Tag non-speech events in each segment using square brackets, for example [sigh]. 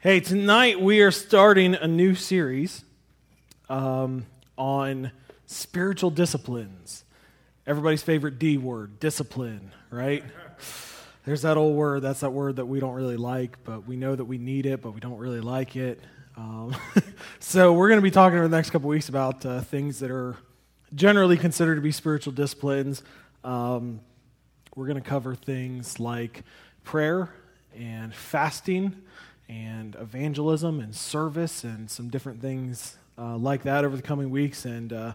Hey, tonight we are starting a new series um, on spiritual disciplines. Everybody's favorite D word, discipline, right? There's that old word, that's that word that we don't really like, but we know that we need it, but we don't really like it. Um, [laughs] so, we're going to be talking over the next couple weeks about uh, things that are generally considered to be spiritual disciplines. Um, we're going to cover things like prayer and fasting and evangelism and service and some different things uh, like that over the coming weeks. And, uh,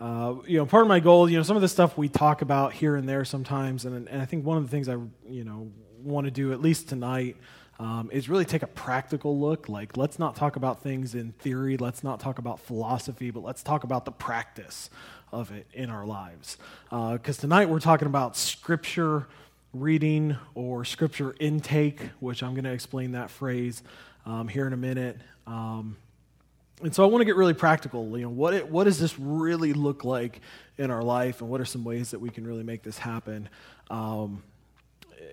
uh, you know, part of my goal, you know, some of the stuff we talk about here and there sometimes, and, and I think one of the things I, you know, want to do at least tonight um, is really take a practical look. Like, let's not talk about things in theory, let's not talk about philosophy, but let's talk about the practice of it in our lives. Because uh, tonight we're talking about scripture reading or scripture intake, which I'm going to explain that phrase um, here in a minute. Um, and so I want to get really practical. You know, what, it, what does this really look like in our life, and what are some ways that we can really make this happen? Um,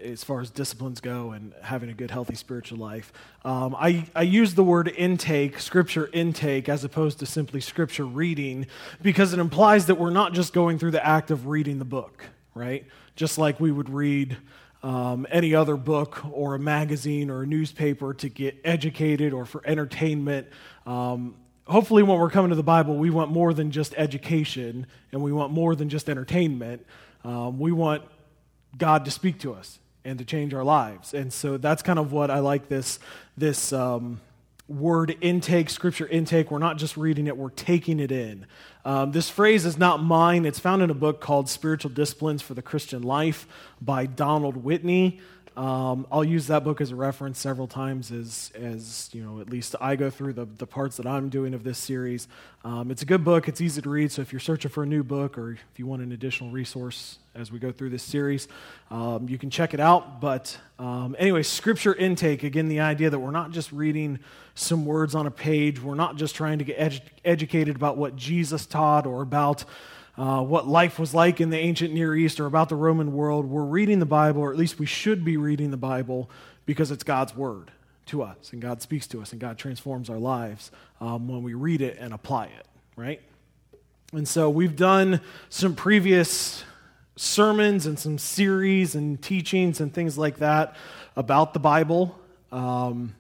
as far as disciplines go and having a good, healthy spiritual life. Um, I, I use the word intake, scripture intake, as opposed to simply scripture reading, because it implies that we're not just going through the act of reading the book, right? Just like we would read um, any other book or a magazine or a newspaper to get educated or for entertainment. Um, hopefully, when we're coming to the Bible, we want more than just education and we want more than just entertainment. Um, we want God to speak to us and to change our lives. And so that's kind of what I like this, this um, word intake, scripture intake. We're not just reading it, we're taking it in. Um, this phrase is not mine. It's found in a book called Spiritual Disciplines for the Christian Life by Donald Whitney. Um, I'll use that book as a reference several times as, as you know, at least I go through the, the parts that I'm doing of this series. Um, it's a good book. It's easy to read. So if you're searching for a new book or if you want an additional resource as we go through this series, um, you can check it out. But um, anyway, scripture intake, again, the idea that we're not just reading some words on a page. We're not just trying to get edu- educated about what Jesus taught or about uh, what life was like in the ancient Near East or about the Roman world. We're reading the Bible, or at least we should be reading the Bible, because it's God's Word to us, and God speaks to us, and God transforms our lives um, when we read it and apply it, right? And so we've done some previous sermons and some series and teachings and things like that about the Bible. Um,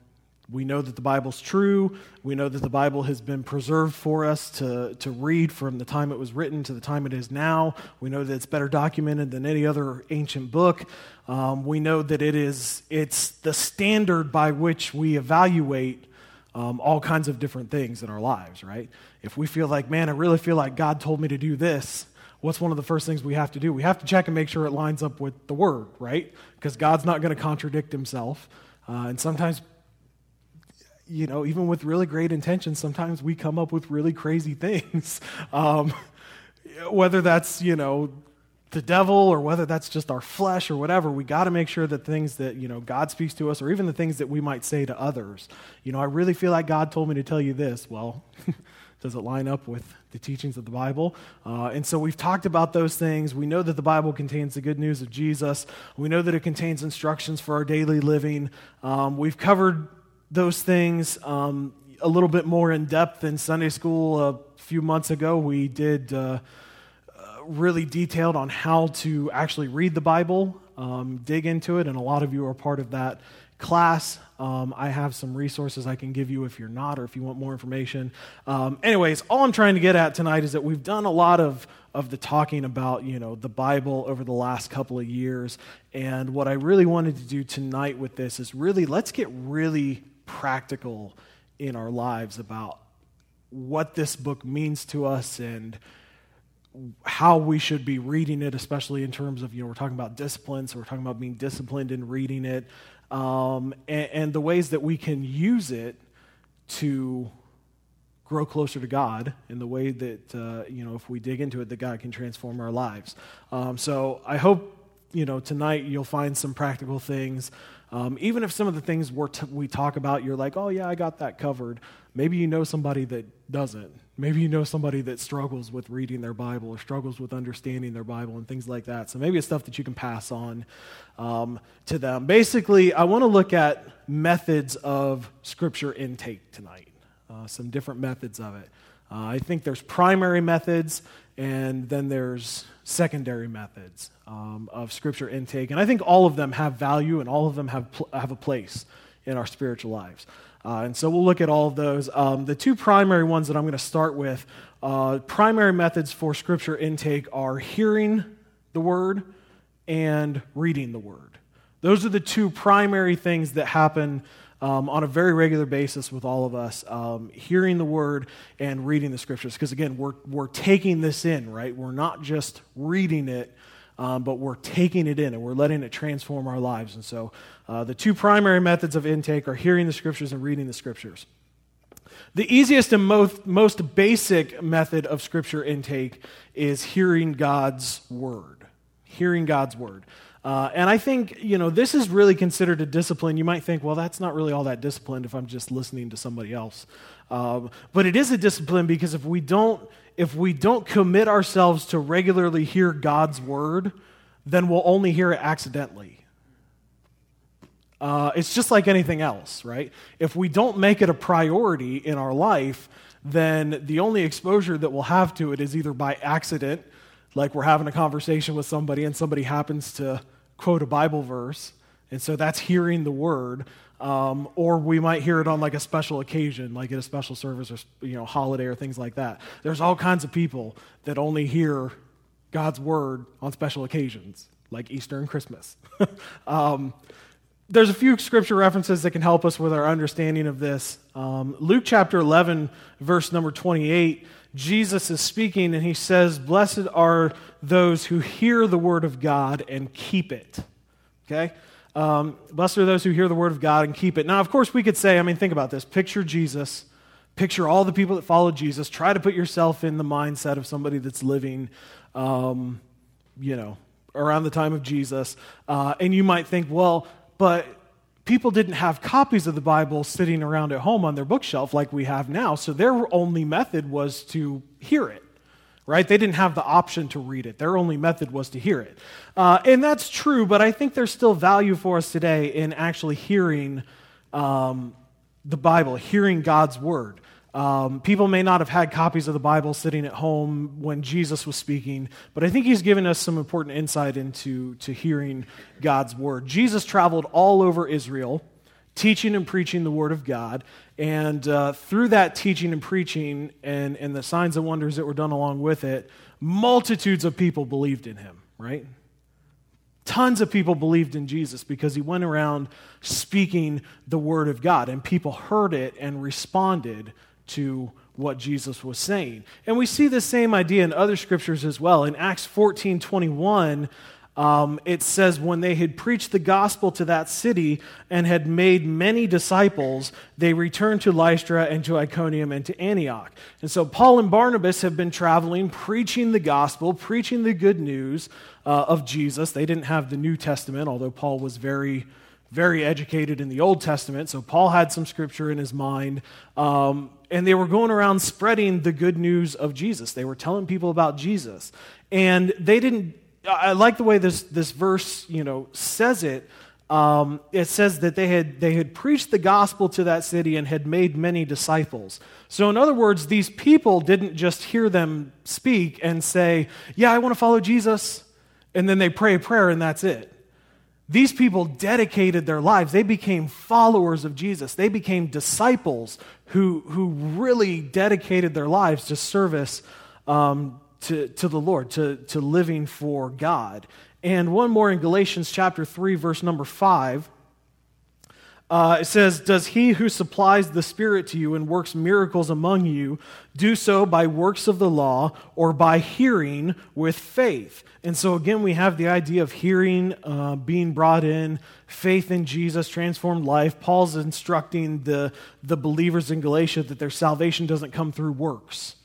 we know that the Bible's true. We know that the Bible has been preserved for us to, to read from the time it was written to the time it is now. We know that it's better documented than any other ancient book. Um, we know that it is it's the standard by which we evaluate um, all kinds of different things in our lives, right? If we feel like, man, I really feel like God told me to do this, what's one of the first things we have to do? We have to check and make sure it lines up with the Word, right? Because God's not going to contradict Himself. Uh, and sometimes you know, even with really great intentions, sometimes we come up with really crazy [laughs] things. Um, whether that's, you know, the devil or whether that's just our flesh or whatever, we got to make sure that things that, you know, God speaks to us or even the things that we might say to others. You know, I really feel like God told me to tell you this. Well, [laughs] does it line up with the teachings of the Bible? Uh, and so we've talked about those things. We know that the Bible contains the good news of Jesus. We know that it contains instructions for our daily living. Um, we've covered those things um, a little bit more in depth in Sunday school a few months ago. We did uh, uh, really detailed on how to actually read the Bible, um, dig into it, and a lot of you are part of that class. Um, I have some resources I can give you if you're not or if you want more information. Um, anyways, all I'm trying to get at tonight is that we've done a lot of of the talking about you know the Bible over the last couple of years, and what I really wanted to do tonight with this is really let's get really practical in our lives about what this book means to us and how we should be reading it, especially in terms of, you know, we're talking about discipline, so we're talking about being disciplined in reading it, um, and, and, the ways that we can use it to grow closer to God in the way that, uh, you know, if we dig into it, that God can transform our lives. Um, so I hope, you know, tonight you'll find some practical things um, even if some of the things we we talk about, you're like, oh, yeah, I got that covered. Maybe you know somebody that doesn't. Maybe you know somebody that struggles with reading their Bible or struggles with understanding their Bible and things like that. So maybe it's stuff that you can pass on um, to them. Basically, I want to look at methods of scripture intake tonight, uh, some different methods of it. Uh, I think there's primary methods and then there's secondary methods um, of scripture intake. And I think all of them have value and all of them have, pl- have a place in our spiritual lives. Uh, and so we'll look at all of those. Um, the two primary ones that I'm going to start with, uh, primary methods for scripture intake are hearing the word and reading the word. Those are the two primary things that happen um, on a very regular basis with all of us, um, hearing the word and reading the scriptures. Because again, we're, we're taking this in, right? We're not just reading it, um, but we're taking it in and we're letting it transform our lives. And so uh, the two primary methods of intake are hearing the scriptures and reading the scriptures. The easiest and most, most basic method of scripture intake is hearing God's word. Hearing God's word. Uh, and I think, you know, this is really considered a discipline. You might think, well, that's not really all that disciplined if I'm just listening to somebody else. Um, but it is a discipline because if we don't if we don't commit ourselves to regularly hear God's word, then we'll only hear it accidentally. Uh, it's just like anything else, right? If we don't make it a priority in our life, then the only exposure that we'll have to it is either by accident, like we're having a conversation with somebody and somebody happens to quote a Bible verse, and so that's hearing the word, um, or we might hear it on like a special occasion, like at a special service or you know holiday or things like that. There's all kinds of people that only hear God's word on special occasions, like Easter and Christmas. [laughs] um, there's a few scripture references that can help us with our understanding of this. Um, Luke chapter 11, verse number 28, Jesus is speaking and he says, Blessed are those who hear the word of God and keep it. Okay? Um, blessed are those who hear the word of God and keep it. Now, of course, we could say, I mean, think about this. Picture Jesus, picture all the people that follow Jesus. Try to put yourself in the mindset of somebody that's living, um, you know, around the time of Jesus. Uh, and you might think, well, but people didn't have copies of the Bible sitting around at home on their bookshelf like we have now. So their only method was to hear it right? They didn't have the option to read it. Their only method was to hear it. Uh, and that's true, but I think there's still value for us today in actually hearing um, the Bible, hearing God's word. Um, people may not have had copies of the Bible sitting at home when Jesus was speaking, but I think he's given us some important insight into to hearing God's word. Jesus traveled all over Israel teaching and preaching the Word of God. And uh, through that teaching and preaching and, and the signs and wonders that were done along with it, multitudes of people believed in him, right? Tons of people believed in Jesus because he went around speaking the Word of God, and people heard it and responded to what Jesus was saying. And we see the same idea in other scriptures as well. In Acts 14 21, um, it says, when they had preached the gospel to that city and had made many disciples, they returned to Lystra and to Iconium and to Antioch. And so Paul and Barnabas have been traveling, preaching the gospel, preaching the good news uh, of Jesus. They didn't have the New Testament, although Paul was very, very educated in the Old Testament. So Paul had some scripture in his mind. Um, and they were going around spreading the good news of Jesus. They were telling people about Jesus. And they didn't I like the way this, this verse, you know, says it. Um, it says that they had, they had preached the gospel to that city and had made many disciples. So, in other words, these people didn't just hear them speak and say, Yeah, I want to follow Jesus, and then they pray a prayer and that's it. These people dedicated their lives. They became followers of Jesus. They became disciples who, who really dedicated their lives to service um, to, to the Lord, to, to living for God. And one more in Galatians chapter 3, verse number 5. Uh, it says, Does he who supplies the Spirit to you and works miracles among you do so by works of the law or by hearing with faith? And so, again, we have the idea of hearing uh, being brought in, faith in Jesus, transformed life. Paul's instructing the, the believers in Galatia that their salvation doesn't come through works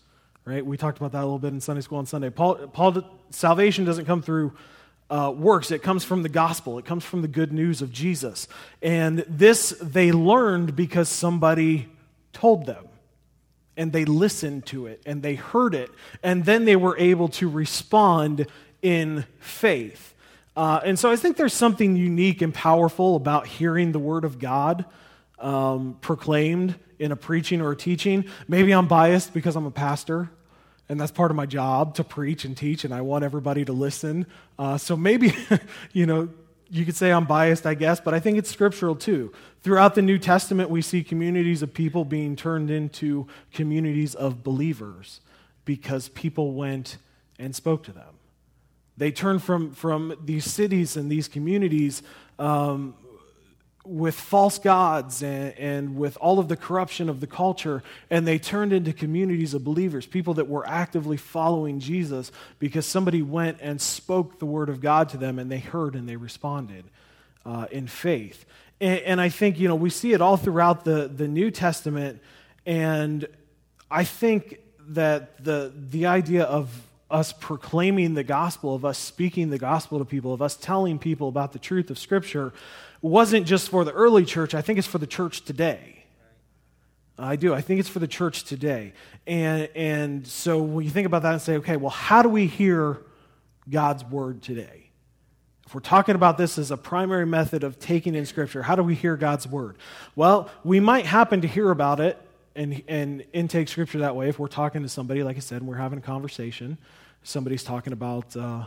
right? We talked about that a little bit in Sunday school on Sunday. Paul, Paul salvation doesn't come through uh, works, it comes from the gospel, it comes from the good news of Jesus. And this they learned because somebody told them. and they listened to it and they heard it, and then they were able to respond in faith. Uh, and so I think there's something unique and powerful about hearing the Word of God um, proclaimed in a preaching or a teaching. Maybe I'm biased because I'm a pastor, and that's part of my job to preach and teach, and I want everybody to listen. Uh, so maybe, [laughs] you know, you could say I'm biased, I guess, but I think it's scriptural too. Throughout the New Testament, we see communities of people being turned into communities of believers because people went and spoke to them. They turned from, from these cities and these communities um, with false gods and, and, with all of the corruption of the culture, and they turned into communities of believers, people that were actively following Jesus because somebody went and spoke the word of God to them, and they heard and they responded uh, in faith. And, and I think, you know, we see it all throughout the, the New Testament, and I think that the, the idea of us proclaiming the gospel, of us speaking the gospel to people, of us telling people about the truth of Scripture, wasn't just for the early church, I think it's for the church today. I do. I think it's for the church today. And, and so when you think about that and say, okay, well, how do we hear God's word today? If we're talking about this as a primary method of taking in Scripture, how do we hear God's word? Well, we might happen to hear about it and, and intake Scripture that way if we're talking to somebody, like I said, we're having a conversation. Somebody's talking about. Uh,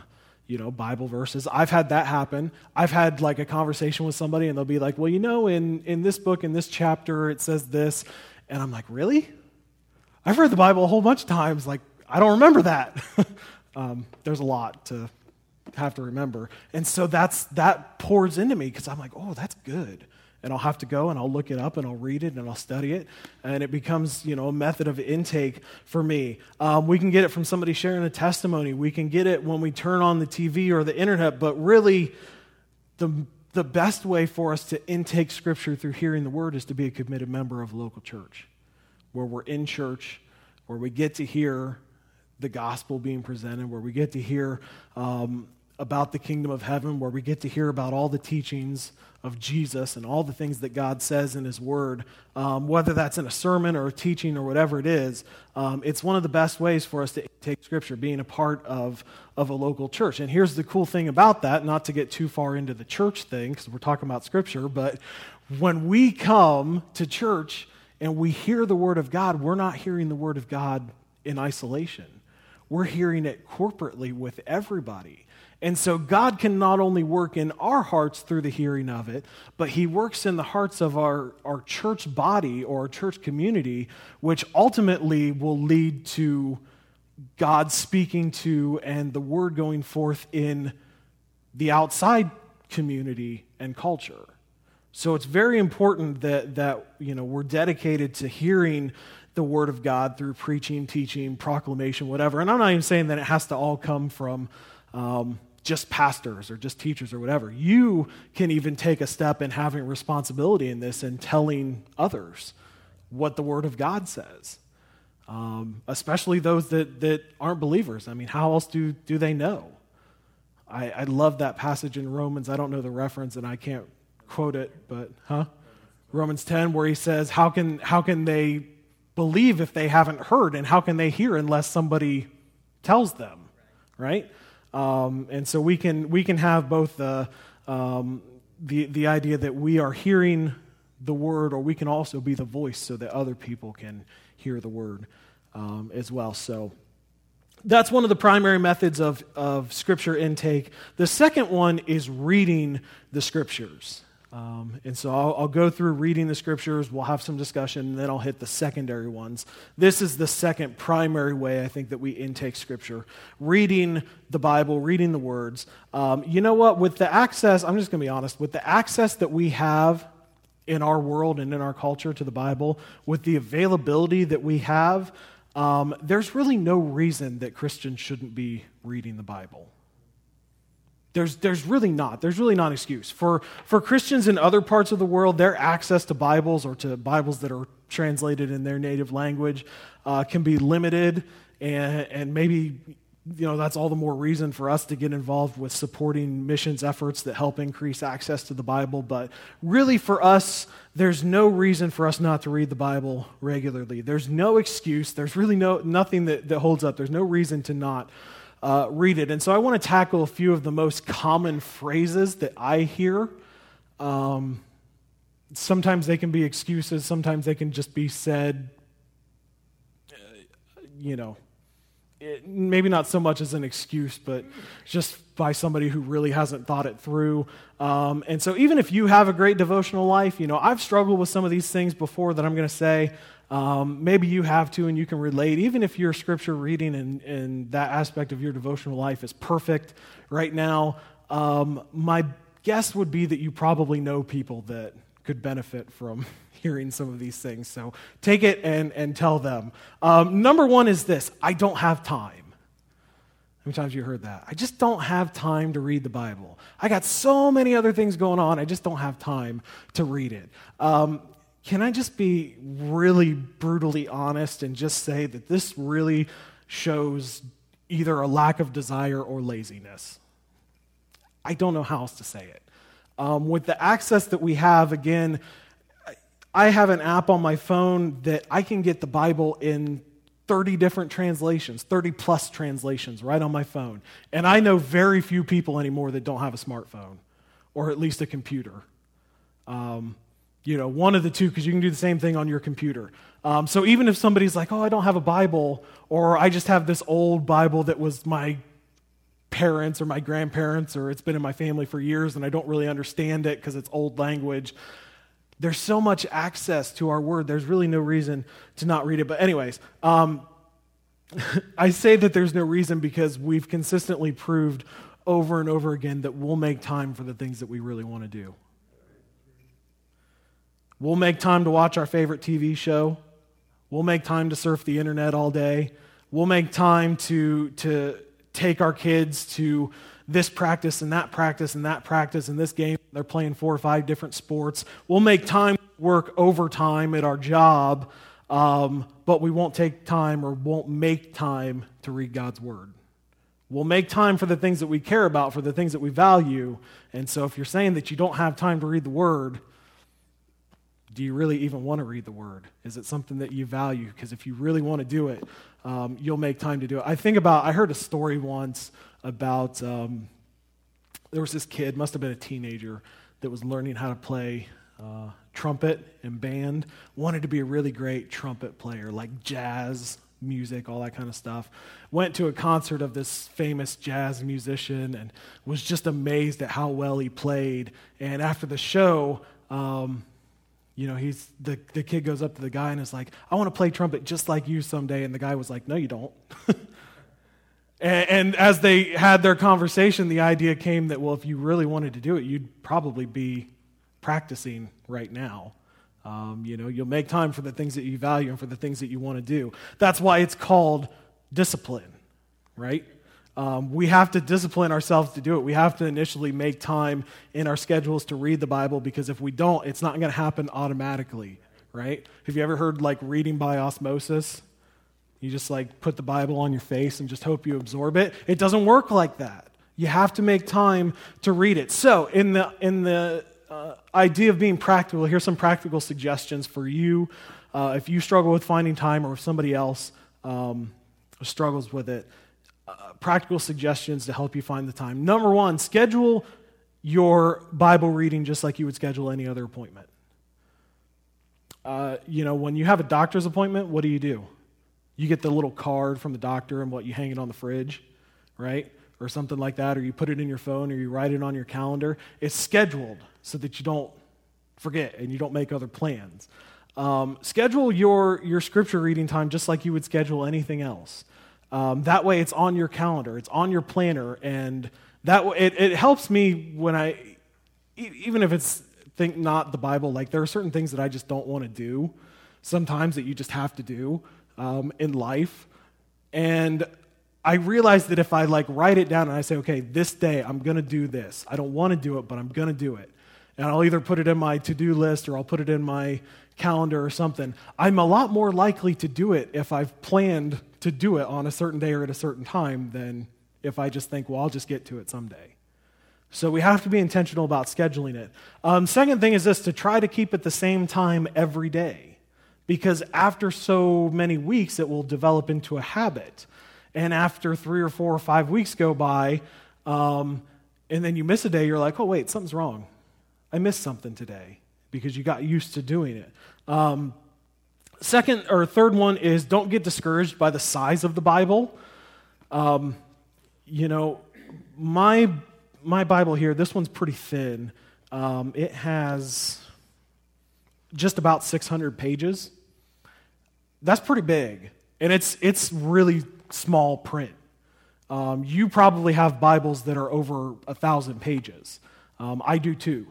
you know, Bible verses. I've had that happen. I've had like a conversation with somebody and they'll be like, well, you know, in, in this book, in this chapter, it says this. And I'm like, really? I've read the Bible a whole bunch of times. Like, I don't remember that. [laughs] um, there's a lot to have to remember. And so that's, that pours into me because I'm like, oh, that's good and I'll have to go and I'll look it up and I'll read it and I'll study it, and it becomes you know a method of intake for me. Um, we can get it from somebody sharing a testimony. We can get it when we turn on the TV or the internet, but really, the the best way for us to intake Scripture through hearing the Word is to be a committed member of a local church, where we're in church, where we get to hear the gospel being presented, where we get to hear um, about the kingdom of heaven, where we get to hear about all the teachings of Jesus and all the things that God says in His Word, um, whether that's in a sermon or a teaching or whatever it is, um, it's one of the best ways for us to take Scripture, being a part of, of a local church. And here's the cool thing about that, not to get too far into the church thing, because we're talking about Scripture, but when we come to church and we hear the Word of God, we're not hearing the Word of God in isolation. We're hearing it corporately with everybody. And so God can not only work in our hearts through the hearing of it, but He works in the hearts of our, our church body or our church community, which ultimately will lead to God speaking to and the word going forth in the outside community and culture. So it's very important that, that you know, we're dedicated to hearing the word of God through preaching, teaching, proclamation, whatever. And I'm not even saying that it has to all come from. Um, just pastors or just teachers or whatever. You can even take a step in having responsibility in this and telling others what the Word of God says, um, especially those that, that aren't believers. I mean, how else do, do they know? I, I love that passage in Romans. I don't know the reference and I can't quote it, but, huh? Romans 10, where he says, How can, how can they believe if they haven't heard? And how can they hear unless somebody tells them, right? Um, and so we can, we can have both the, um, the, the idea that we are hearing the word, or we can also be the voice so that other people can hear the word um, as well. So that's one of the primary methods of, of scripture intake. The second one is reading the scriptures. Um, and so I'll, I'll, go through reading the scriptures, we'll have some discussion, and then I'll hit the secondary ones. This is the second primary way I think that we intake scripture reading the Bible, reading the words. Um, you know what? With the access, I'm just going to be honest, with the access that we have in our world and in our culture to the Bible, with the availability that we have, um, there's really no reason that Christians shouldn't be reading the Bible. There's, there's really not. There's really not an excuse. For, for Christians in other parts of the world, their access to Bibles or to Bibles that are translated in their native language uh, can be limited and, and maybe you know, that's all the more reason for us to get involved with supporting missions efforts that help increase access to the Bible. But really, for us, there's no reason for us not to read the Bible regularly. There's no excuse. There's really no, nothing that, that holds up. There's no reason to not uh, read it. And so I want to tackle a few of the most common phrases that I hear. Um, sometimes they can be excuses, sometimes they can just be said, uh, you know, it, maybe not so much as an excuse, but just by somebody who really hasn't thought it through. Um, and so, even if you have a great devotional life, you know, I've struggled with some of these things before that I'm going to say. Um, maybe you have to and you can relate. Even if your scripture reading and, and that aspect of your devotional life is perfect right now, um, my guess would be that you probably know people that could benefit from [laughs] hearing some of these things. So take it and, and tell them. Um, number one is this I don't have time. How many times you heard that? I just don't have time to read the Bible. I got so many other things going on, I just don't have time to read it. Um, can I just be really brutally honest and just say that this really shows either a lack of desire or laziness? I don't know how else to say it. Um, with the access that we have, again, I have an app on my phone that I can get the Bible in 30 different translations, 30 plus translations right on my phone. And I know very few people anymore that don't have a smartphone or at least a computer. Um, you know, one of the two, because you can do the same thing on your computer. Um, so even if somebody's like, oh, I don't have a Bible, or I just have this old Bible that was my parents or my grandparents, or it's been in my family for years and I don't really understand it because it's old language, there's so much access to our word, there's really no reason to not read it. But, anyways, um, [laughs] I say that there's no reason because we've consistently proved over and over again that we'll make time for the things that we really want to do. We'll make time to watch our favorite TV show. We'll make time to surf the internet all day. We'll make time to, to take our kids to this practice and that practice and that practice and this game. They're playing four or five different sports. We'll make time work overtime at our job, um, but we won't take time or won't make time to read God's word. We'll make time for the things that we care about, for the things that we value. And so if you're saying that you don't have time to read the word, do you really even want to read the word? Is it something that you value? Because if you really want to do it, um, you'll make time to do it. I think about, I heard a story once about um, there was this kid, must have been a teenager, that was learning how to play uh, trumpet and band, wanted to be a really great trumpet player, like jazz music, all that kind of stuff. Went to a concert of this famous jazz musician and was just amazed at how well he played. And after the show, um, you know, he's the, the kid goes up to the guy and is like, I want to play trumpet just like you someday. And the guy was like, No, you don't. [laughs] and, and, as they had their conversation, the idea came that, well, if you really wanted to do it, you'd probably be practicing right now. Um, you know, you'll make time for the things that you value and for the things that you want to do. That's why it's called discipline, right? Um, we have to discipline ourselves to do it. We have to initially make time in our schedules to read the Bible because if we don't, it's not going to happen automatically, right? Have you ever heard like reading by osmosis? You just like put the Bible on your face and just hope you absorb it. It doesn't work like that. You have to make time to read it. So, in the in the uh, idea of being practical, here's some practical suggestions for you. Uh, if you struggle with finding time, or if somebody else um, struggles with it, practical suggestions to help you find the time. Number one, schedule your Bible reading just like you would schedule any other appointment. Uh, you know, when you have a doctor's appointment, what do you do? You get the little card from the doctor and what you hang it on the fridge, right? Or something like that, or you put it in your phone or you write it on your calendar. It's scheduled so that you don't forget and you don't make other plans. Um, schedule your, your scripture reading time just like you would schedule anything else. Um, that way, it's on your calendar, it's on your planner, and that it, it helps me when I, even if it's think not the Bible, like there are certain things that I just don't want to do. Sometimes that you just have to do um, in life, and I realize that if I like write it down and I say, okay, this day I'm to do this. I don't want to do it, but I'm to do it. And I'll either put it in my to do list or I'll put it in my calendar or something, I'm a lot more likely to do it if I've planned to do it on a certain day or at a certain time than if I just think, well, I'll just get to it someday. So we have to be intentional about scheduling it. Um, second thing is this to try to keep it the same time every day. Because after so many weeks, it will develop into a habit. And after three or four or five weeks go by, um, and then you miss a day, you're like, oh, wait, something's wrong. I missed something today because you got used to doing it. Um, second or third one is don't get discouraged by the size of the Bible. Um, you know, my my Bible here, this one's pretty thin. Um, it has just about 600 pages. That's pretty big, and it's it's really small print. Um, you probably have Bibles that are over a thousand pages. Um, I do too.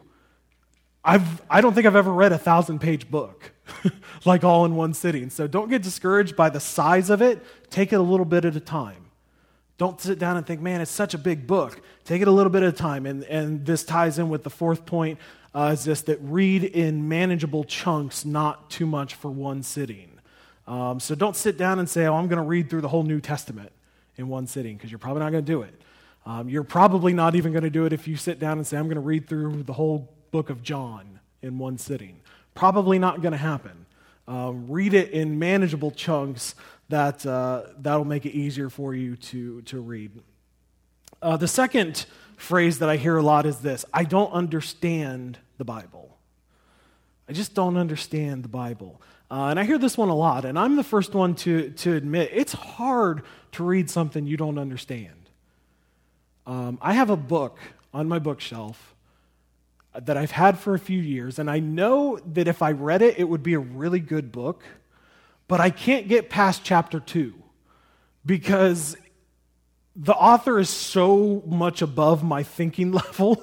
I've I don't think I've ever read a thousand page book [laughs] like all in one sitting. So don't get discouraged by the size of it. Take it a little bit at a time. Don't sit down and think, man, it's such a big book. Take it a little bit at a time. And, and this ties in with the fourth point uh, is this that read in manageable chunks, not too much for one sitting. Um, so don't sit down and say, oh, I'm going to read through the whole New Testament in one sitting, because you're probably not going to do it. Um, you're probably not even going to do it if you sit down and say, I'm going to read through the whole book of John in one sitting. Probably not going to happen. Um, read it in manageable chunks that, uh, that'll make it easier for you to, to read. Uh, the second phrase that I hear a lot is this I don't understand the Bible. I just don't understand the Bible. Uh, and I hear this one a lot, and I'm the first one to, to admit it's hard to read something you don't understand. Um, I have a book on my bookshelf that I've had for a few years, and I know that if I read it, it would be a really good book but I can't get past chapter two because the author is so much above my thinking [laughs] level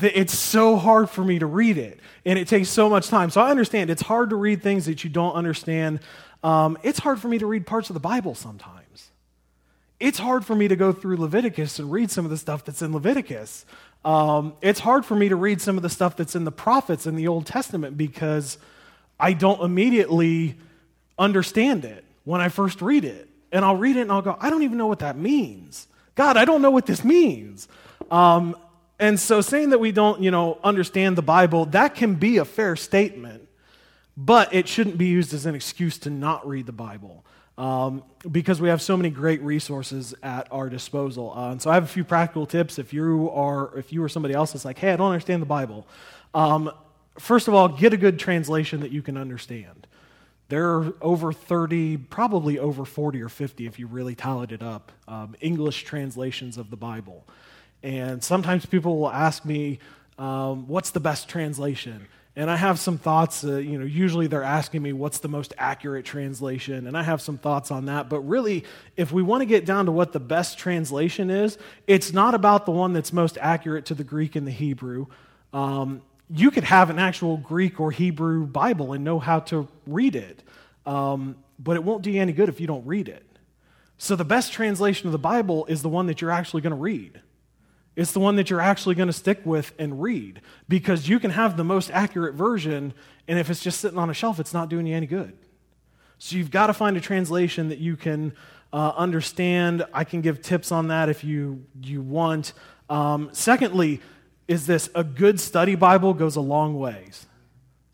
that it's so hard for me to read it. And it takes so much time. So I understand it's hard to read things that you don't understand. Um, it's hard for me to read parts of the Bible sometimes. It's hard for me to go through Leviticus and read some of the stuff that's in Leviticus. Um, it's hard for me to read some of the stuff that's in the prophets in the Old Testament because I don't immediately understand it when I first read it. And I'll read it and I'll go, I don't even know what that means. God, I don't know what this means. Um, and so saying that we don't, you know, understand the Bible, that can be a fair statement, but it shouldn't be used as an excuse to not read the Bible. Um, because we have so many great resources at our disposal. Uh, and so I have a few practical tips if you are if you or somebody else is like, hey, I don't understand the Bible. Um, first of all, get a good translation that you can understand. There are over 30, probably over 40 or 50 if you really tallied it up, um, English translations of the Bible. And sometimes people will ask me, um, what's the best translation? And I have some thoughts. Uh, you know, usually they're asking me what's the most accurate translation, and I have some thoughts on that. But really, if we want to get down to what the best translation is, it's not about the one that's most accurate to the Greek and the Hebrew. Um, you could have an actual Greek or Hebrew Bible and know how to read it, um, but it won't do you any good if you don't read it. So, the best translation of the Bible is the one that you're actually going to read. It's the one that you're actually going to stick with and read because you can have the most accurate version, and if it's just sitting on a shelf, it's not doing you any good. So, you've got to find a translation that you can uh, understand. I can give tips on that if you, you want. Um, secondly, is this a good study Bible goes a long ways.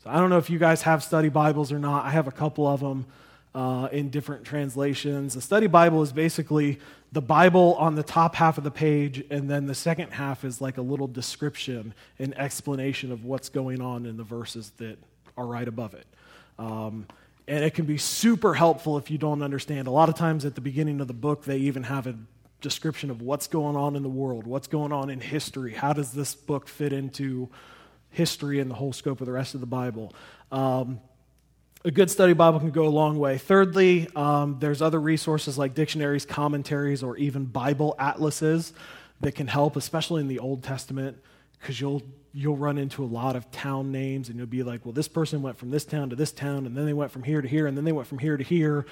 So I don't know if you guys have study Bibles or not. I have a couple of them uh, in different translations. The study Bible is basically the Bible on the top half of the page, and then the second half is like a little description and explanation of what's going on in the verses that are right above it. Um, and it can be super helpful if you don't understand. A lot of times at the beginning of the book, they even have a description of what's going on in the world, what's going on in history. How does this book fit into history and the whole scope of the rest of the Bible? Um, a good study Bible can go a long way. Thirdly, um, there's other resources like dictionaries, commentaries, or even Bible atlases that can help, especially in the Old Testament, because you'll you'll run into a lot of town names and you'll be like, well, this person went from this town to this town, and then they went from here to here, and then they went from here to here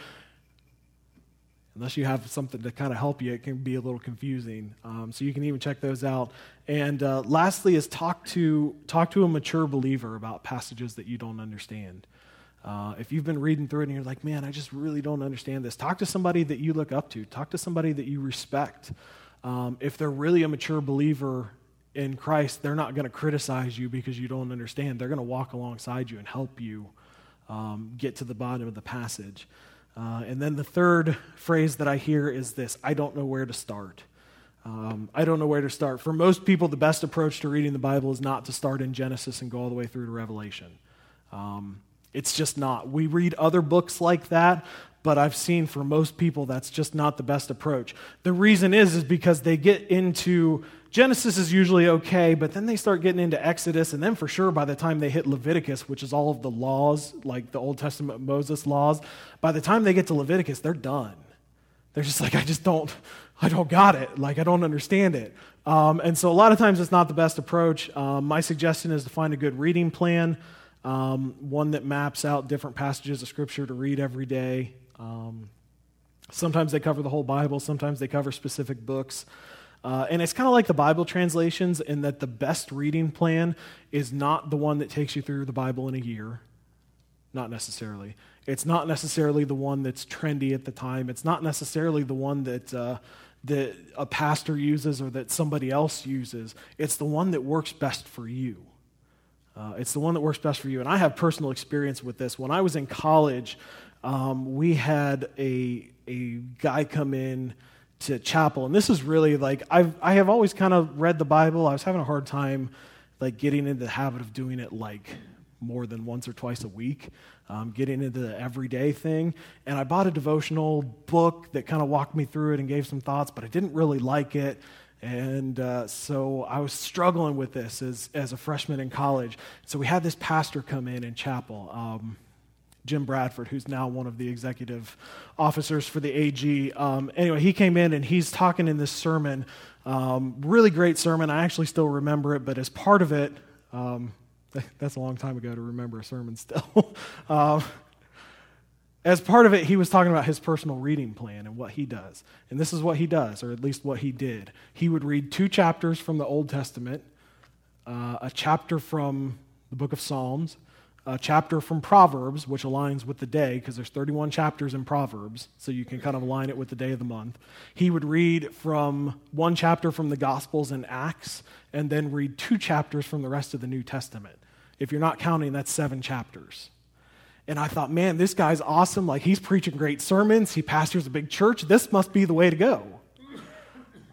unless you have something to kind of help you, it can be a little confusing. Um, so you can even check those out. And uh, lastly, is talk to talk to a mature believer about passages that you don't understand. Uh, if you've been reading through it and you're like, man, I just really don't understand this, talk to somebody that you look up to. Talk to somebody that you respect. Um, if they're really a mature believer in Christ, they're not going to criticize you because you don't understand. They're going to walk alongside you and help you um, get to the bottom of the passage. Uh, and then the third phrase that I hear is this I don't know where to start. Um, I don't know where to start. For most people, the best approach to reading the Bible is not to start in Genesis and go all the way through to Revelation. Um, it's just not. We read other books like that, but I've seen for most people that's just not the best approach. The reason is is because they get into Genesis is usually okay, but then they start getting into Exodus, and then for sure by the time they hit Leviticus, which is all of the laws, like the Old Testament Moses laws, by the time they get to Leviticus, they're done. They're just like, I just don't, I don't got it. Like, I don't understand it. Um, and so a lot of times it's not the best approach. Um, my suggestion is to find a good reading plan um, one that maps out different passages of Scripture to read every day. Um, sometimes they cover the whole Bible, sometimes they cover specific books. Uh, and it's kind of like the Bible translations in that the best reading plan is not the one that takes you through the Bible in a year. Not necessarily. It's not necessarily the one that's trendy at the time. It's not necessarily the one that, uh, that a pastor uses or that somebody else uses. It's the one that works best for you. Uh, it's the one that works best for you. And I have personal experience with this. When I was in college, um, we had a, a guy come in to chapel. And this is really like, I've, I have always kind of read the Bible. I was having a hard time like getting into the habit of doing it like more than once or twice a week, um, getting into the everyday thing. And I bought a devotional book that kind of walked me through it and gave some thoughts, but I didn't really like it. And uh, so I was struggling with this as, as a freshman in college. So we had this pastor come in in chapel, um, Jim Bradford, who's now one of the executive officers for the AG. Um, anyway, he came in and he's talking in this sermon. Um, really great sermon. I actually still remember it, but as part of it, um, [laughs] that's a long time ago to remember a sermon still. uh, [laughs] as part of it, he was talking about his personal reading plan and what he does. And this is what he does, or at least what he did. He would read two chapters from the Old Testament, uh, a chapter from the book of Psalms, a chapter from Proverbs, which aligns with the day, because there's 31 chapters in Proverbs, so you can kind of align it with the day of the month. He would read from one chapter from the Gospels and Acts, and then read two chapters from the rest of the New Testament. If you're not counting, that's seven chapters. And I thought, man, this guy's awesome. Like, he's preaching great sermons. He pastors a big church. This must be the way to go.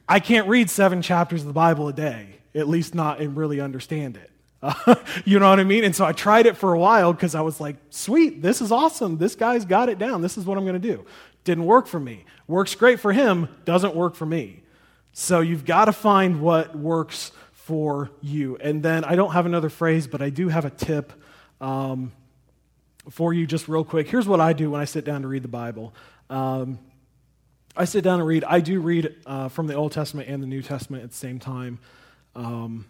I can't read seven chapters of the Bible a day, at least not and really understand it. [laughs] You know what I mean? And so I tried it for a while because I was like, sweet, this is awesome. This guy's got it down. This is what I'm going to do. Didn't work for me. Works great for him, doesn't work for me. So you've got to find what works for you. And then I don't have another phrase, but I do have a tip. Um, for you just real quick. Here's what I do when I sit down to read the Bible. Um, I sit down and read. I do read uh, from the Old Testament and the New Testament at the same time. Um,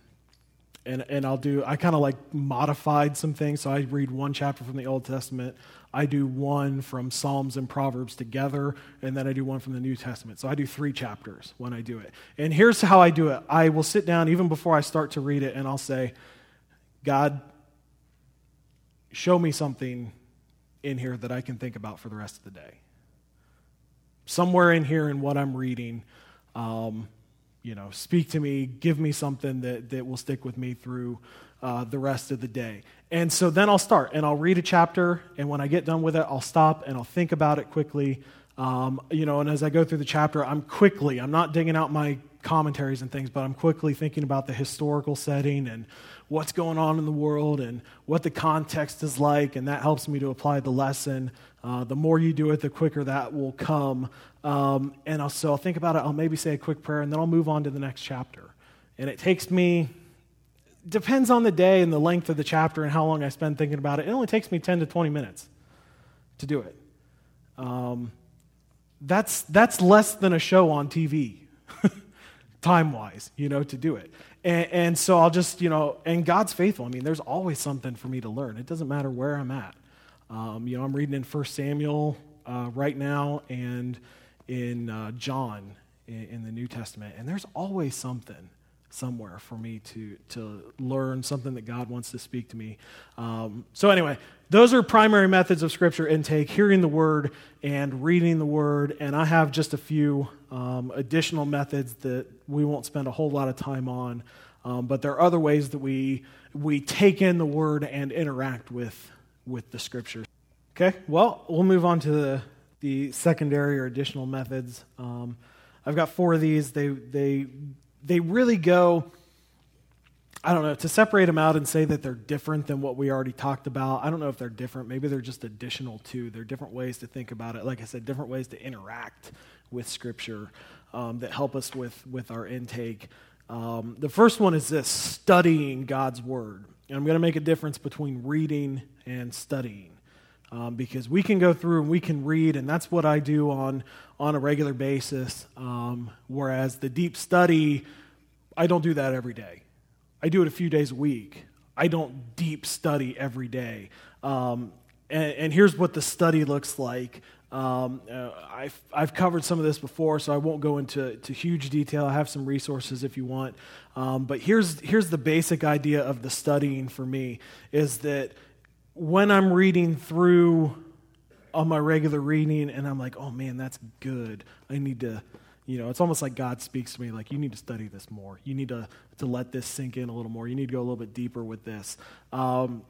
and, and I'll do, I kind of like modified some things. So I read one chapter from the Old Testament. I do one from Psalms and Proverbs together, and then I do one from the New Testament. So I do three chapters when I do it. And here's how I do it I will sit down even before I start to read it, and I'll say, God, show me something in here that I can think about for the rest of the day. Somewhere in here in what I'm reading, um, you know, speak to me, give me something that, that will stick with me through uh, the rest of the day. And so then I'll start and I'll read a chapter, and when I get done with it, I'll stop and I'll think about it quickly. Um, you know, and as I go through the chapter, I'm quickly, I'm not digging out my commentaries and things, but I'm quickly thinking about the historical setting and what's going on in the world and what the context is like, and that helps me to apply the lesson. Uh, the more you do it, the quicker that will come. Um, and I'll, so I'll think about it, I'll maybe say a quick prayer, and then I'll move on to the next chapter. And it takes me, depends on the day and the length of the chapter and how long I spend thinking about it. It only takes me 10 to 20 minutes to do it. Um, that's, that's less than a show on TV time wise, you know, to do it. And, and, so I'll just, you know, and God's faithful. I mean, there's always something for me to learn. It doesn't matter where I'm at. Um, you know, I'm reading in 1 Samuel uh, right now and in uh, John in, in, the New Testament, and there's always something somewhere for me to, to learn something that God wants to speak to me. Um, so, anyway, those are primary methods of scripture intake hearing the word and reading the word. And I have just a few um, additional methods that we won't spend a whole lot of time on. Um, but there are other ways that we, we take in the word and interact with, with the scriptures. Okay, well, we'll move on to the, the secondary or additional methods. Um, I've got four of these. They, they they really go, I don't know, to separate them out and say that they're different than what we already talked about. I don't know if they're different. Maybe they're just additional too. They're different ways to think about it. Like I said, different ways to interact with Scripture um, that help us with, with our intake. Um, the first one is this studying God's Word. And I'm going to make a difference between reading and studying. Um, because we can go through and we can read, and that's what I do on, on a regular basis. Um, whereas the deep study, I don't do that every day. I do it a few days a week. I don't deep study every day. Um, and, and, here's what the study looks like. Um, uh, I've, I've covered some of this before, so I won't go into to huge detail. I have some resources if you want. Um, but here's, here's the basic idea of the studying for me is that when I'm reading through on my regular reading and I'm like, oh man, that's good. I need to, you know, it's almost like God speaks to me like, you need to study this more. You need to, to let this sink in a little more. You need to go a little bit deeper with this. Um,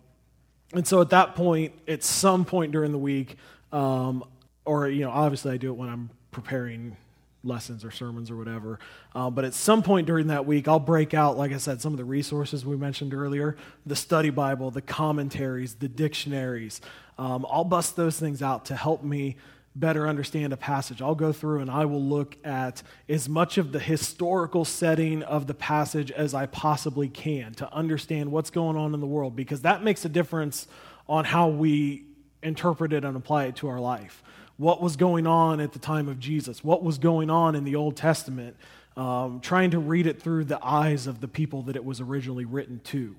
and so at that point, at some point during the week, um, or, you know, obviously I do it when I'm preparing lessons or sermons or whatever. Uh, but at some point during that week, I'll break out, like I said, some of the resources we mentioned earlier the study Bible, the commentaries, the dictionaries. Um, I'll bust those things out to help me better understand a passage. I'll go through and I will look at as much of the historical setting of the passage as I possibly can to understand what's going on in the world because that makes a difference on how we interpret it and apply it to our life what was going on at the time of Jesus, what was going on in the Old Testament, um, trying to read it through the eyes of the people that it was originally written to,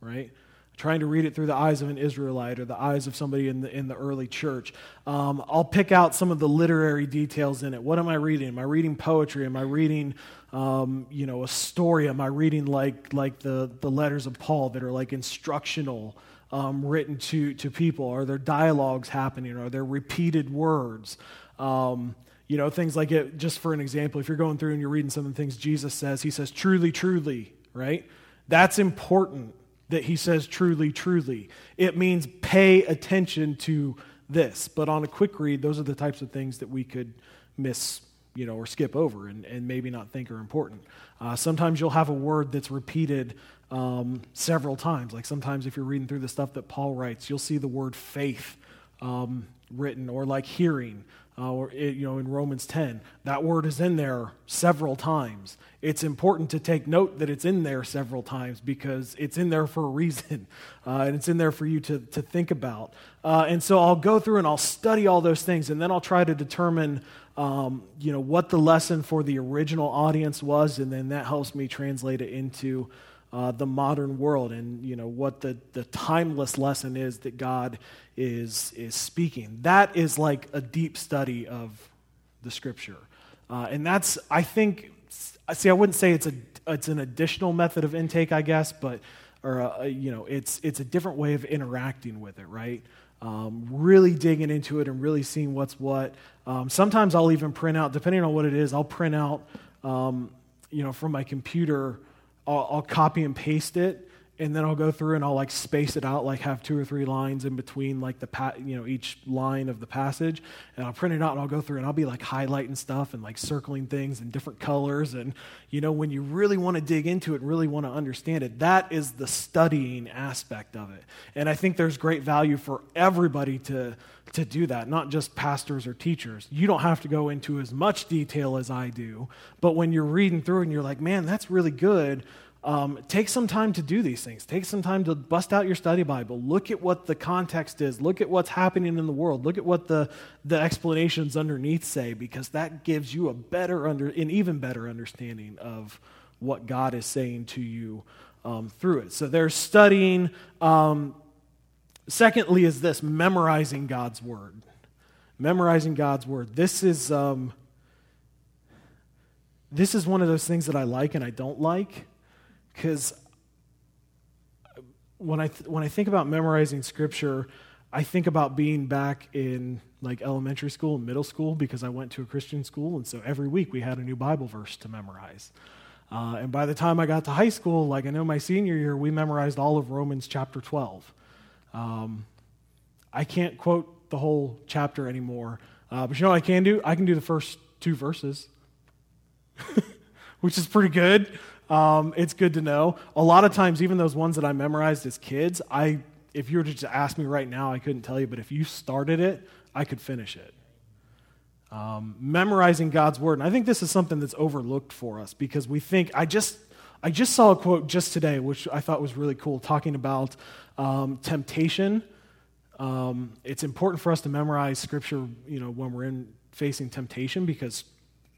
right? Trying to read it through the eyes of an Israelite or the eyes of somebody in the, in the early church. Um, I'll pick out some of the literary details in it. What am I reading? Am I reading poetry? Am I reading, um, you know, a story? Am I reading like, like the, the letters of Paul that are like instructional? Um, written to, to people? Are there dialogues happening? Are there repeated words? Um, you know, things like it, just for an example, if you're going through and you're reading some of the things Jesus says, he says, truly, truly, right? That's important that he says, truly, truly. It means pay attention to this. But on a quick read, those are the types of things that we could miss, you know, or skip over and, and maybe not think are important. Uh, sometimes you'll have a word that's repeated um, several times. Like sometimes if you're reading through the stuff that Paul writes, you'll see the word faith um, written, or like hearing, uh, or it, you know in Romans 10, that word is in there several times. It's important to take note that it's in there several times because it's in there for a reason, [laughs] uh, and it's in there for you to to think about. Uh, and so I'll go through and I'll study all those things, and then I'll try to determine. Um, you know what the lesson for the original audience was, and then that helps me translate it into uh, the modern world and you know what the, the timeless lesson is that god is is speaking. That is like a deep study of the scripture. Uh, and that's i think see i wouldn't say it's a it's an additional method of intake i guess but or a, uh, you know it's it's a different way of interacting with it right? Um, really digging into it and really seeing what's what. Um, sometimes i'll even print out depending on what it is i'll print out um, you know from my computer I'll, I'll copy and paste it and then I'll go through and I'll like space it out, like have two or three lines in between like the pa- you know each line of the passage, and I'll print it out and I'll go through and I'll be like highlighting stuff and like circling things in different colors, and you know when you really want to dig into it, and really want to understand it, that is the studying aspect of it, and I think there's great value for everybody to to do that, not just pastors or teachers. You don't have to go into as much detail as I do, but when you're reading through and you're like, man, that's really good um, take some time to do these things. Take some time to bust out your study Bible. Look at what the context is. Look at what's happening in the world. Look at what the, the explanations underneath say, because that gives you a better, under, an even better understanding of what God is saying to you um, through it. So there's studying. Um, secondly, is this memorizing God's word. Memorizing God's word. This is um, this is one of those things that I like and I don't like because when I, th- when I think about memorizing scripture, I think about being back in like elementary school and middle school because I went to a Christian school, and so every week we had a new Bible verse to memorize. Uh, and by the time I got to high school, like I know my senior year, we memorized all of Romans chapter 12. Um, I can't quote the whole chapter anymore, uh, but you know what I can do? I can do the first two verses, [laughs] which is pretty good. Um, it's good to know. A lot of times, even those ones that I memorized as kids, I if you were to just ask me right now, I couldn't tell you, but if you started it, I could finish it. Um, memorizing God's word, and I think this is something that's overlooked for us because we think I just I just saw a quote just today, which I thought was really cool, talking about um, temptation. Um, it's important for us to memorize scripture, you know, when we're in facing temptation because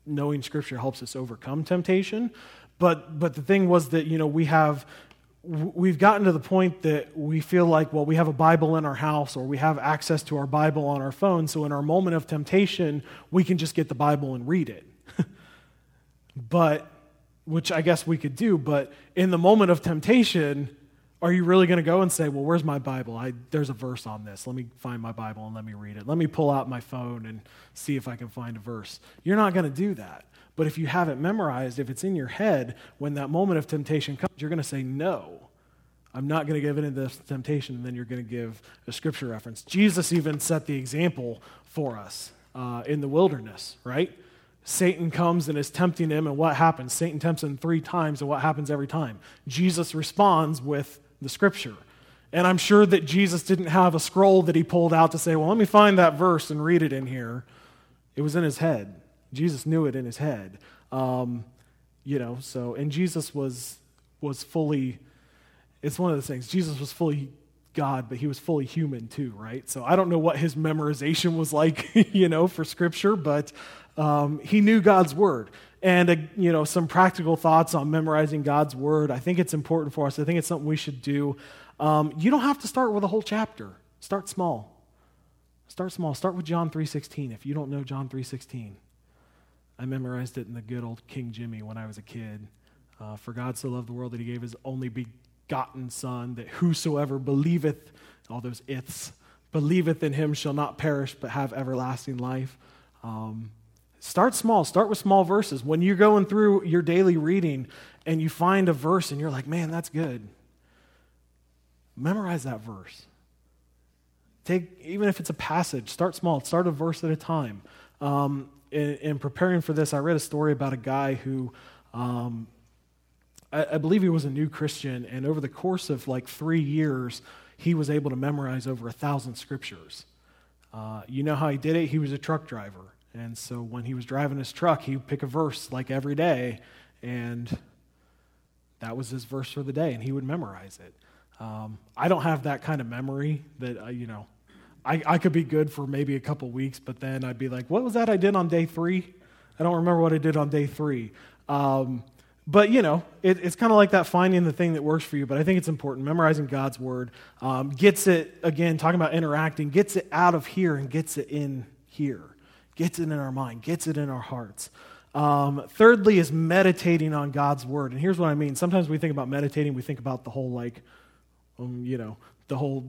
knowing scripture helps us overcome temptation. But but the thing was that you know we have we've gotten to the point that we feel like well we have a bible in our house or we have access to our bible on our phone. So in our moment of temptation we can just get the bible and read it. [laughs] But which i guess we could do but in the moment of temptation are you really going to go and say well where's my bible? I, there's a verse on this. Let me find my bible and let me read it. Let me pull out my phone and see if i can find a verse. You're not going to do that but if you have it memorized, if it's in your head, when that moment of temptation comes, you're going to say, No, I'm not going to give in to this temptation. And then you're going to give a scripture reference. Jesus even set the example for us uh, in the wilderness, right? Satan comes and is tempting him, and what happens? Satan tempts him three times, and what happens every time? Jesus responds with the scripture. And I'm sure that Jesus didn't have a scroll that he pulled out to say, Well, let me find that verse and read it in here. It was in his head. Jesus knew it in his head. Um, you know, so, and Jesus was, was fully, it's one of those things. Jesus was fully God, but he was fully human too, right? So I don't know what his memorization was like, [laughs] you know, for scripture, but um, he knew God's word. And, uh, you know, some practical thoughts on memorizing God's word. I think it's important for us. I think it's something we should do. Um, you don't have to start with a whole chapter. Start small. Start small. Start with John 3.16 if you don't know John 3.16. I memorized it in the good old King Jimmy when I was a kid. Uh, For God so loved the world that he gave his only begotten Son, that whosoever believeth, all those iths, believeth in him shall not perish but have everlasting life. Um, start small. Start with small verses. When you're going through your daily reading and you find a verse and you're like, man, that's good, memorize that verse. Take, even if it's a passage, start small. Start a verse at a time. Um, in, in, preparing for this, I read a story about a guy who, um, I, I, believe he was a new Christian, and over the course of like three years, he was able to memorize over a thousand scriptures. Uh, you know how he did it? He was a truck driver. And so when he was driving his truck, he would pick a verse like every day, and that was his verse for the day, and he would memorize it. Um, I don't have that kind of memory that, uh, you know, I, I could be good for maybe a couple weeks, but then I'd be like, what was that I did on day three? I don't remember what I did on day three. Um, but, you know, it, it's kind of like that finding the thing that works for you. But I think it's important. Memorizing God's word um, gets it, again, talking about interacting, gets it out of here and gets it in here, gets it in our mind, gets it in our hearts. Um, thirdly, is meditating on God's word. And here's what I mean. Sometimes we think about meditating, we think about the whole, like, um, you know, the whole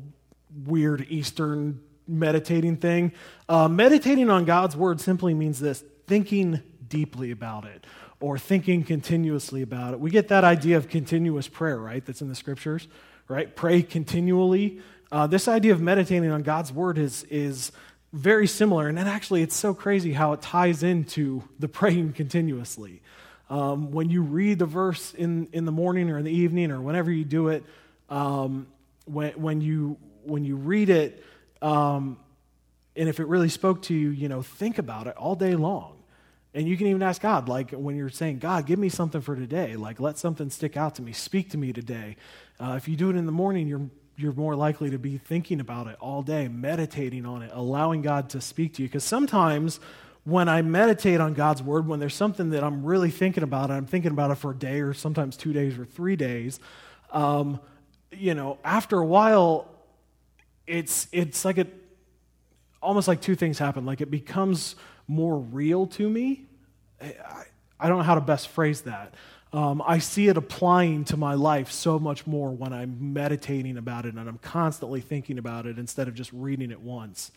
weird Eastern meditating thing. Uh, meditating on God's word simply means this thinking deeply about it or thinking continuously about it. We get that idea of continuous prayer, right? That's in the scriptures, right? Pray continually. Uh, this idea of meditating on God's word is, is very similar. And actually, it's so crazy how it ties into the [laughs] praying continuously. Um, when you read the verse in, in the morning or in the evening or whenever you do it, um, when, when, you, when you read it, um, and if it really spoke to you, you know, think about it all day long. And you can even ask God, like when you're saying, God, give me something for today. Like, let something stick out to me. Speak to me today. Uh, if you do it in the morning, you're, you're more likely to be thinking about it all day, meditating on it, allowing God to speak to you. Because sometimes when I meditate on God's word, when there's something that I'm really thinking about, I'm thinking about it for a day or sometimes two days or three days, um, you know, after a while, it's it's like it almost like two things happen. Like it becomes more real to me. I, I don't know how to best phrase that. um, I see it applying to my life so much more when I'm meditating about it and I'm constantly thinking about it instead of just reading it once.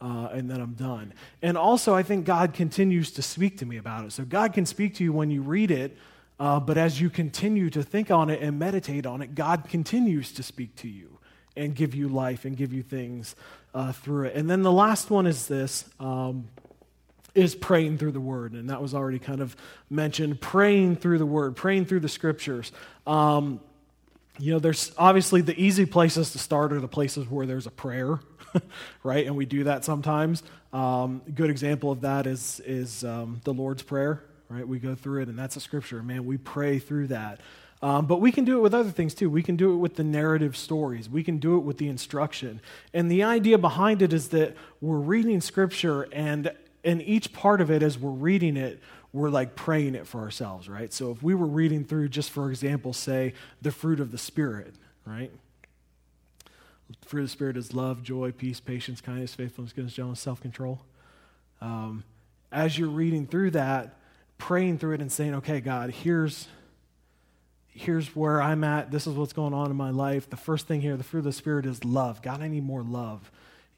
Uh, and then I'm done. And also, I think God continues to speak to me about it. So, God can speak to you when you read it, uh, but as you continue to think on it and meditate on it, God continues to speak to you and give you life and give you things uh, through it. And then the last one is this. Um, is praying through the word. And that was already kind of mentioned. Praying through the word praying through the scriptures. Um, you know there's obviously the easy places to start are the places where there's a prayer [laughs] right? And we do that sometimes. Um, good example of that is is um, the lord's prayer right? We go through it and that's a scripture. Man we pray through that um, but we can do it with other things too. We can do it with the narrative stories. We can do it with the instruction. And the idea behind it is that we're reading scripture, and in each part of it, as we're reading it, we're like praying it for ourselves, right? So if we were reading through, just for example, say, the fruit of the Spirit, right? The fruit of the Spirit is love, joy, peace, patience, kindness, faithfulness, goodness, gentleness, self control. Um, as you're reading through that, praying through it and saying, okay, God, here's here's where I'm at. This is what's going on in my life. The first thing here, the fruit of the Spirit is love. God, I need more love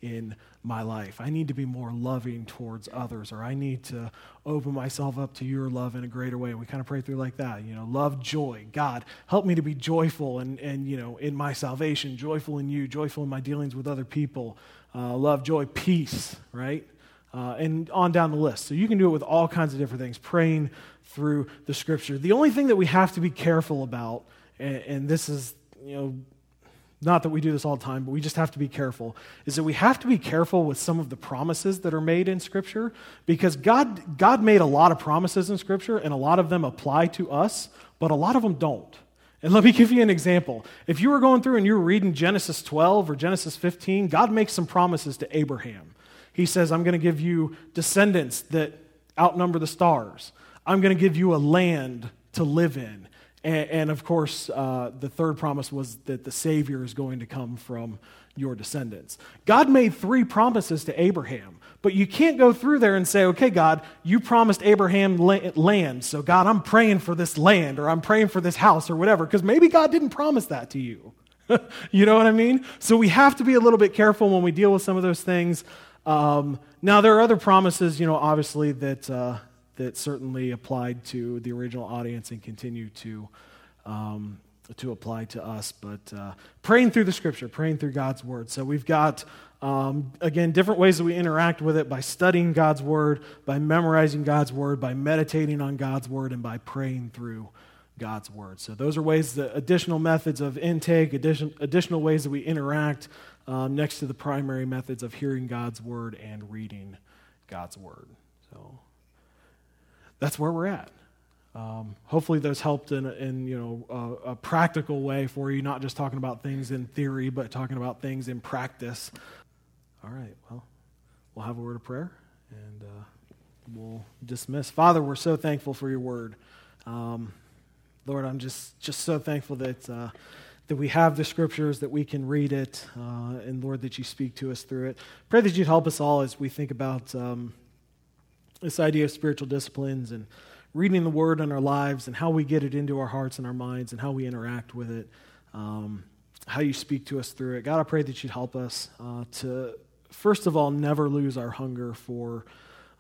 in my life. I need to be more loving towards others, or I need to open myself up to your love in a greater way. And we kind of pray through like that, you know, love, joy. God, help me to be joyful and, and you know, in my salvation, joyful in you, joyful in my dealings with other people. Uh, love, joy, peace, right? Uh, and on down the list. So you can do it with all kinds of different things, praying through the scripture. The only thing that we have to be careful about, and, and this is, you know, not that we do this all the time, but we just have to be careful, is that we have to be careful with some of the promises that are made in Scripture because God, God made a lot of promises in Scripture and a lot of them apply to us, but a lot of them don't. And let me give you an example. If you were going through and you were reading Genesis 12 or Genesis 15, God makes some promises to Abraham. He says, I'm going to give you descendants that outnumber the stars. I'm going to give you a land to live in. And, and of course, uh, the third promise was that the Savior is going to come from your descendants. God made three promises to Abraham, but you can't go through there and say, okay, God, you promised Abraham land, so God, I'm praying for this land or I'm praying for this house or whatever, because maybe God didn't promise that to you. [laughs] you know what I mean? So we have to be a little bit careful when we deal with some of those things. Um, now, there are other promises, you know, obviously, that, uh, that certainly applied to the original audience and continue to, um, to apply to us. But uh, praying through the scripture, praying through God's word. So we've got, um, again, different ways that we interact with it by studying God's word, by memorizing God's word, by meditating on God's word, and by praying through God's word. So those are ways that additional methods of intake, addition, additional ways that we interact um, next to the primary methods of hearing God's word and reading God's word. So that's where we're at. Um, hopefully, those helped in, in you know a, a, practical way for you, not just talking about things in theory, but talking about things in practice. All right. Well, we'll have a word of prayer and uh, we'll dismiss. Father, we're so thankful for your word. Um, Lord, I'm just just so thankful that. Uh, that we have the scriptures, that we can read it, uh, and Lord, that you speak to us through it. Pray that you'd help us all as we think about um, this idea of spiritual disciplines and reading the word in our lives and how we get it into our hearts and our minds and how we interact with it, um, how you speak to us through it. God, I pray that you'd help us uh, to, first of all, never lose our hunger for,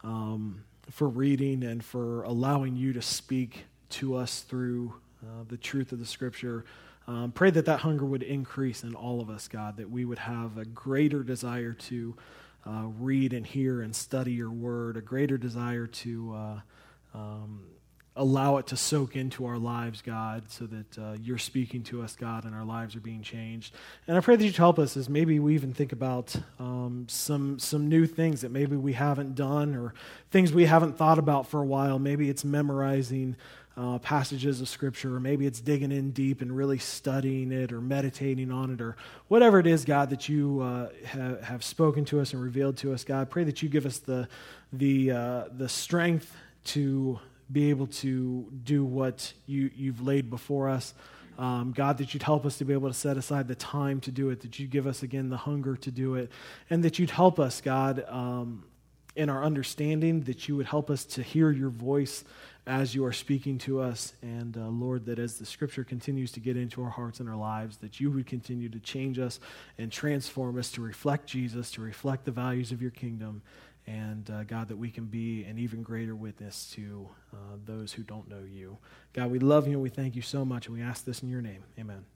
um, for reading and for allowing you to speak to us through uh, the truth of the scripture. Um, pray that that hunger would increase in all of us, God, that we would have a greater desire to uh, read and hear and study your word, a greater desire to uh, um, allow it to soak into our lives, God, so that uh, you're speaking to us, God, and our lives are being changed. And I pray that you'd help us as maybe we even think about um, some, some new things that maybe we haven't done or things we haven't thought about for a while. Maybe it's memorizing uh, passages of Scripture, or maybe it's digging in deep and really studying it or meditating on it, or whatever it is, God, that you uh, ha- have spoken to us and revealed to us, God. I pray that you give us the, the, uh, the strength to be able to do what you, you've laid before us. Um, God, that you'd help us to be able to set aside the time to do it, that you'd give us again the hunger to do it, and that you'd help us, God, um, in our understanding, that you would help us to hear your voice as you are speaking to us. And uh, Lord, that as the scripture continues to get into our hearts and our lives, that you would continue to change us and transform us to reflect Jesus, to reflect the values of your kingdom. And uh, God, that we can be an even greater witness to uh, those who don't know you. God, we love you and we thank you so much. And we ask this in your name. Amen.